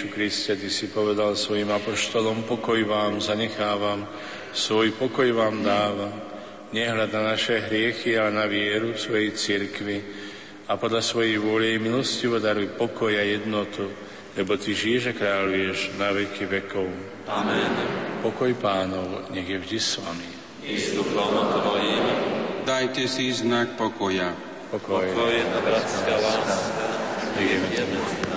Ježišu Kriste, Ty si povedal svojim apoštolom, pokoj vám zanechávam, svoj pokoj vám dávam. Nehľad na naše hriechy, ale na vieru svojej cirkvi. A podľa svojej vôle milosti daruj pokoj a jednotu, lebo Ty žiješ a kráľuješ na veky vekov. Amen. Pokoj pánov, nech je vždy s vami. I s duchom tvojim. Dajte si znak pokoja. Pokoj, pokoj a bratská láska. Nech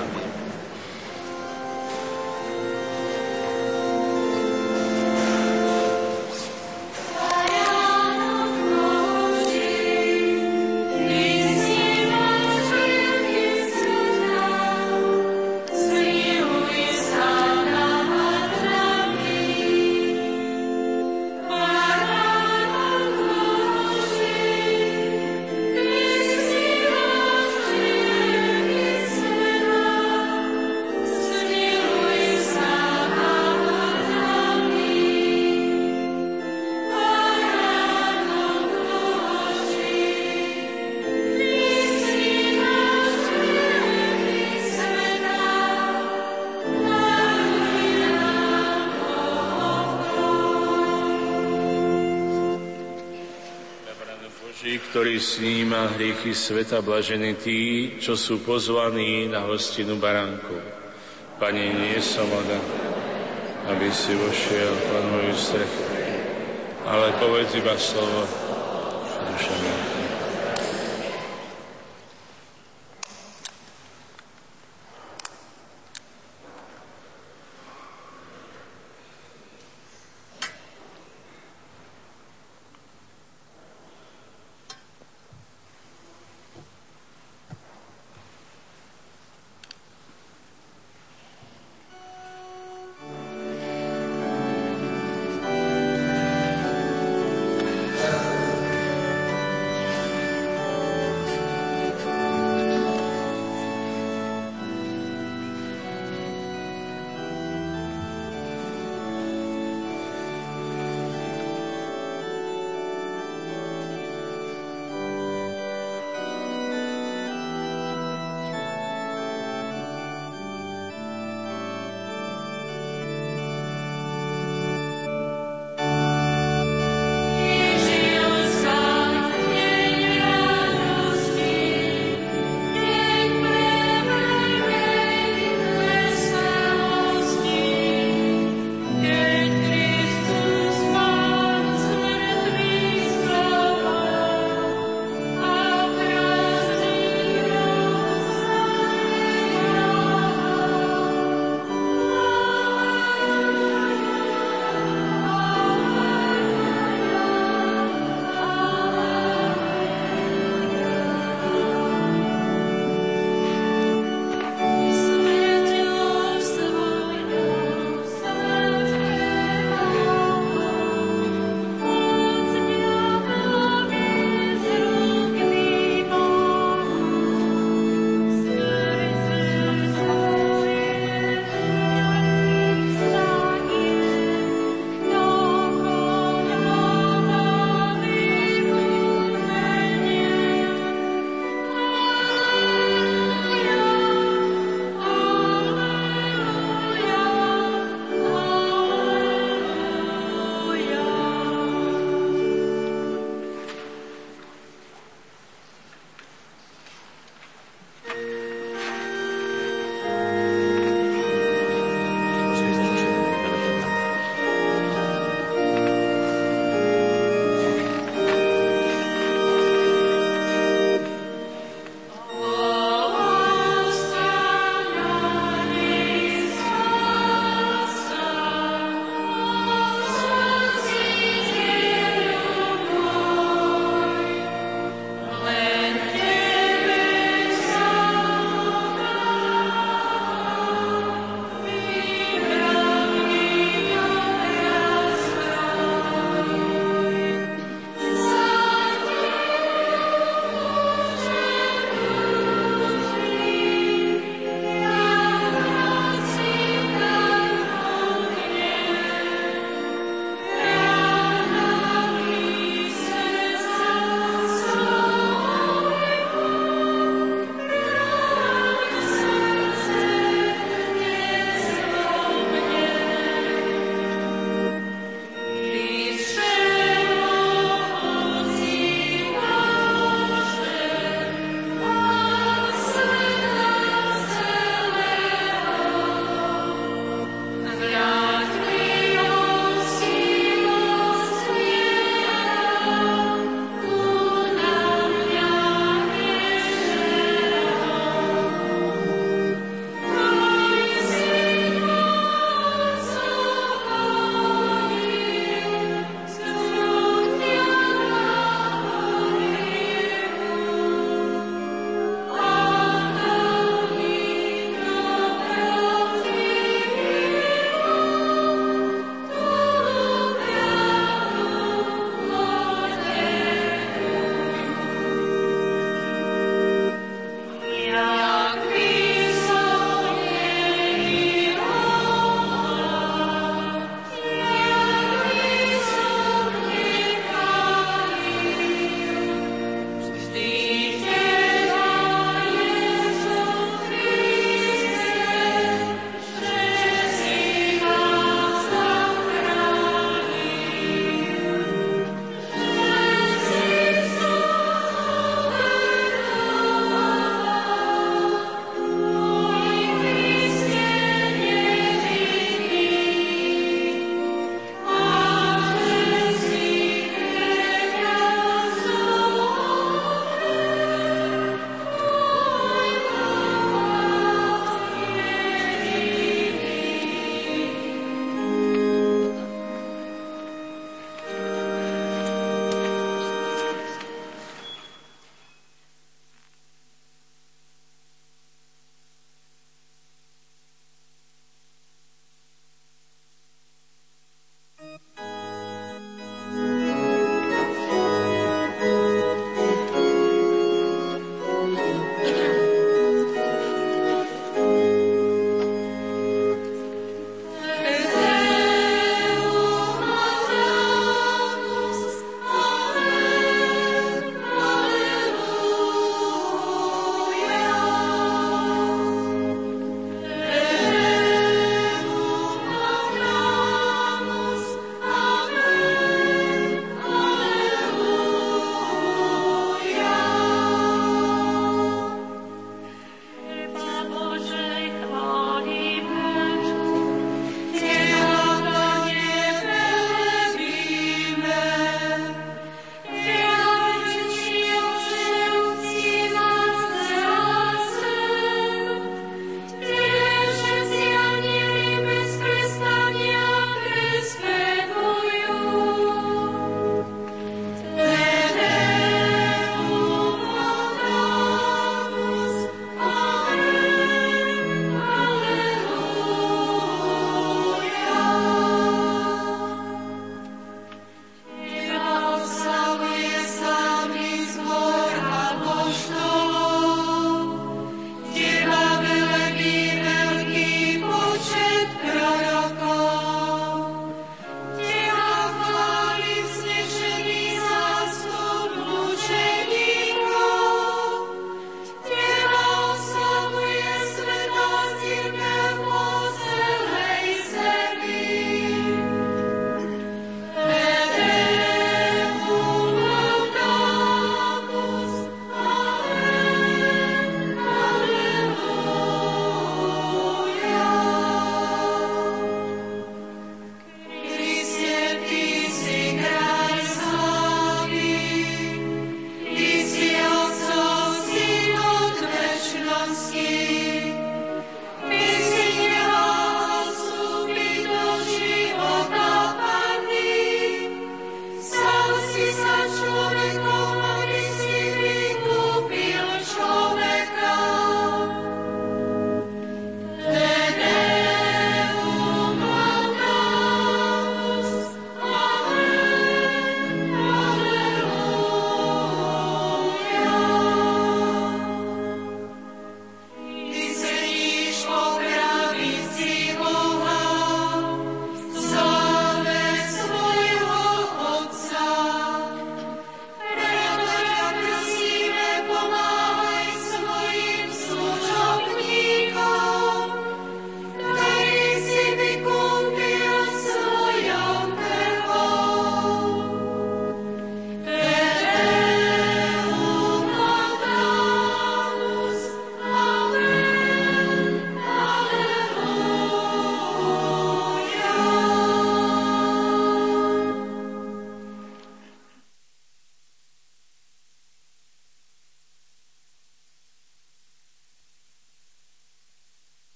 sníma hriechy sveta, blažení tí, čo sú pozvaní na hostinu baránku. Pane, nie som oda, aby si vošiel pod moju ale povedz iba slovo,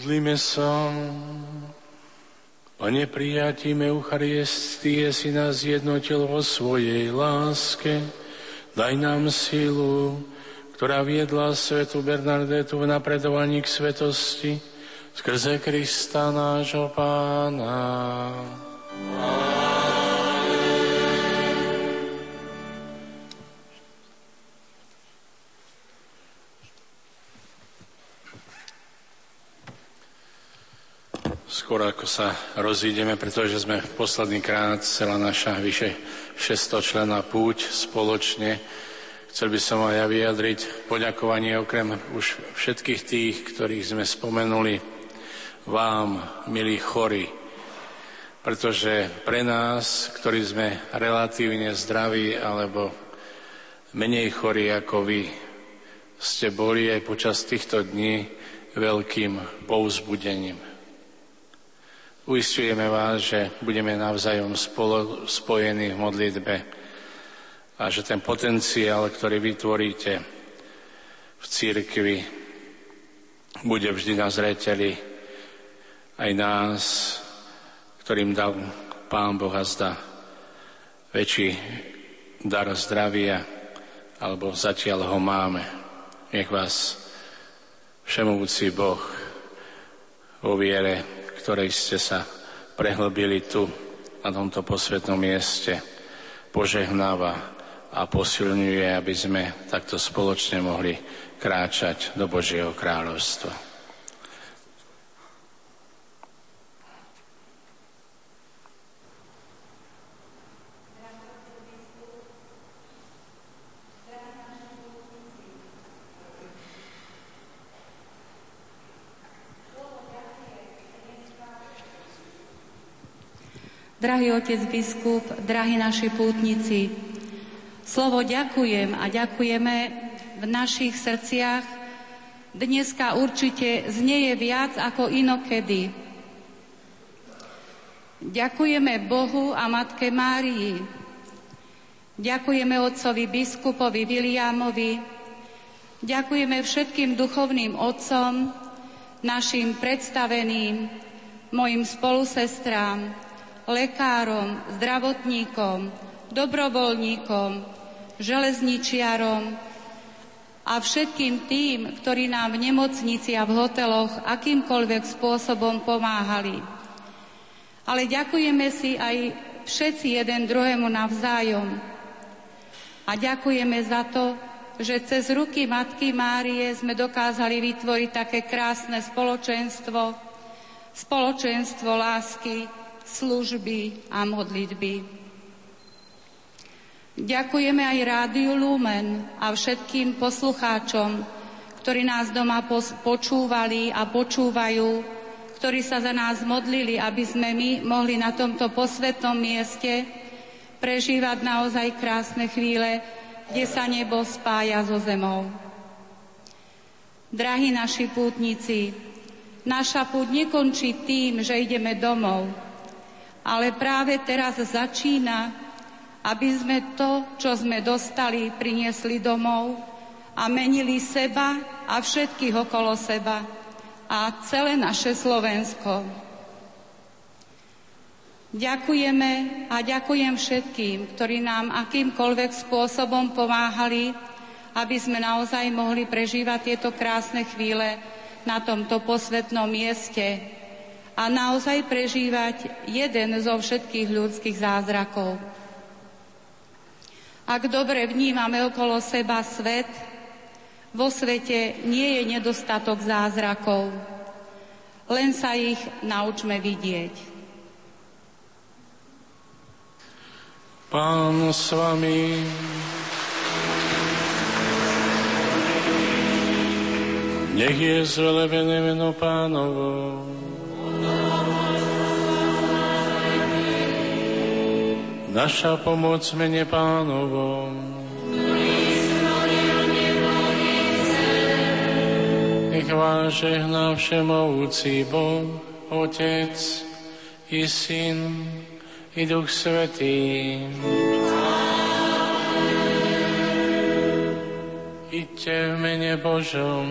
Modlíme sa. Pane, prijatím Eucharistie si nás jednotil vo svojej láske. Daj nám silu, ktorá viedla svetu Bernardetu v napredovaní k svetosti skrze Krista nášho Pána. Ako sa rozídeme, pretože sme posledný krát celá naša vyše 600 člena púť spoločne. Chcel by som aj ja vyjadriť poďakovanie okrem už všetkých tých, ktorých sme spomenuli, vám, milí chorí, pretože pre nás, ktorí sme relatívne zdraví alebo menej chorí ako vy, ste boli aj počas týchto dní veľkým pouzbudením. Uistujeme vás, že budeme navzájom spolo, spojení v modlitbe a že ten potenciál, ktorý vytvoríte v církvi, bude vždy na zreteli aj nás, ktorým dal Pán Boh a zda väčší dar zdravia, alebo zatiaľ ho máme. Nech vás všemovúci Boh vo viere ktorej ste sa prehlbili tu, na tomto posvetnom mieste, požehnáva a posilňuje, aby sme takto spoločne mohli kráčať do Božieho kráľovstva. Drahý otec biskup, drahí naši pútnici, slovo ďakujem a ďakujeme v našich srdciach dneska určite znieje viac ako inokedy. Ďakujeme Bohu a Matke Márii. Ďakujeme otcovi biskupovi Viliamovi. Ďakujeme všetkým duchovným otcom, našim predstaveným, mojim spolusestrám, lekárom, zdravotníkom, dobrovoľníkom, železničiarom a všetkým tým, ktorí nám v nemocnici a v hoteloch akýmkoľvek spôsobom pomáhali. Ale ďakujeme si aj všetci jeden druhému navzájom. A ďakujeme za to, že cez ruky Matky Márie sme dokázali vytvoriť také krásne spoločenstvo, spoločenstvo lásky, služby a modlitby. Ďakujeme aj Rádiu Lumen a všetkým poslucháčom, ktorí nás doma počúvali a počúvajú, ktorí sa za nás modlili, aby sme my mohli na tomto posvetnom mieste prežívať naozaj krásne chvíle, kde sa nebo spája so zemou. Drahí naši pútnici, naša púť nekončí tým, že ideme domov, ale práve teraz začína, aby sme to, čo sme dostali, priniesli domov a menili seba a všetkých okolo seba a celé naše Slovensko. Ďakujeme a ďakujem všetkým, ktorí nám akýmkoľvek spôsobom pomáhali, aby sme naozaj mohli prežívať tieto krásne chvíle na tomto posvetnom mieste a naozaj prežívať jeden zo všetkých ľudských zázrakov. Ak dobre vnímame okolo seba svet, vo svete nie je nedostatok zázrakov, len sa ich naučme vidieť. Pán s vami. Nech je zvelebené meno pánovo. Naša pomoc mene pánovom. Nech vás žehná všemovúci Boh, Otec i Syn i Duch Svetý. Iďte v mene Božom.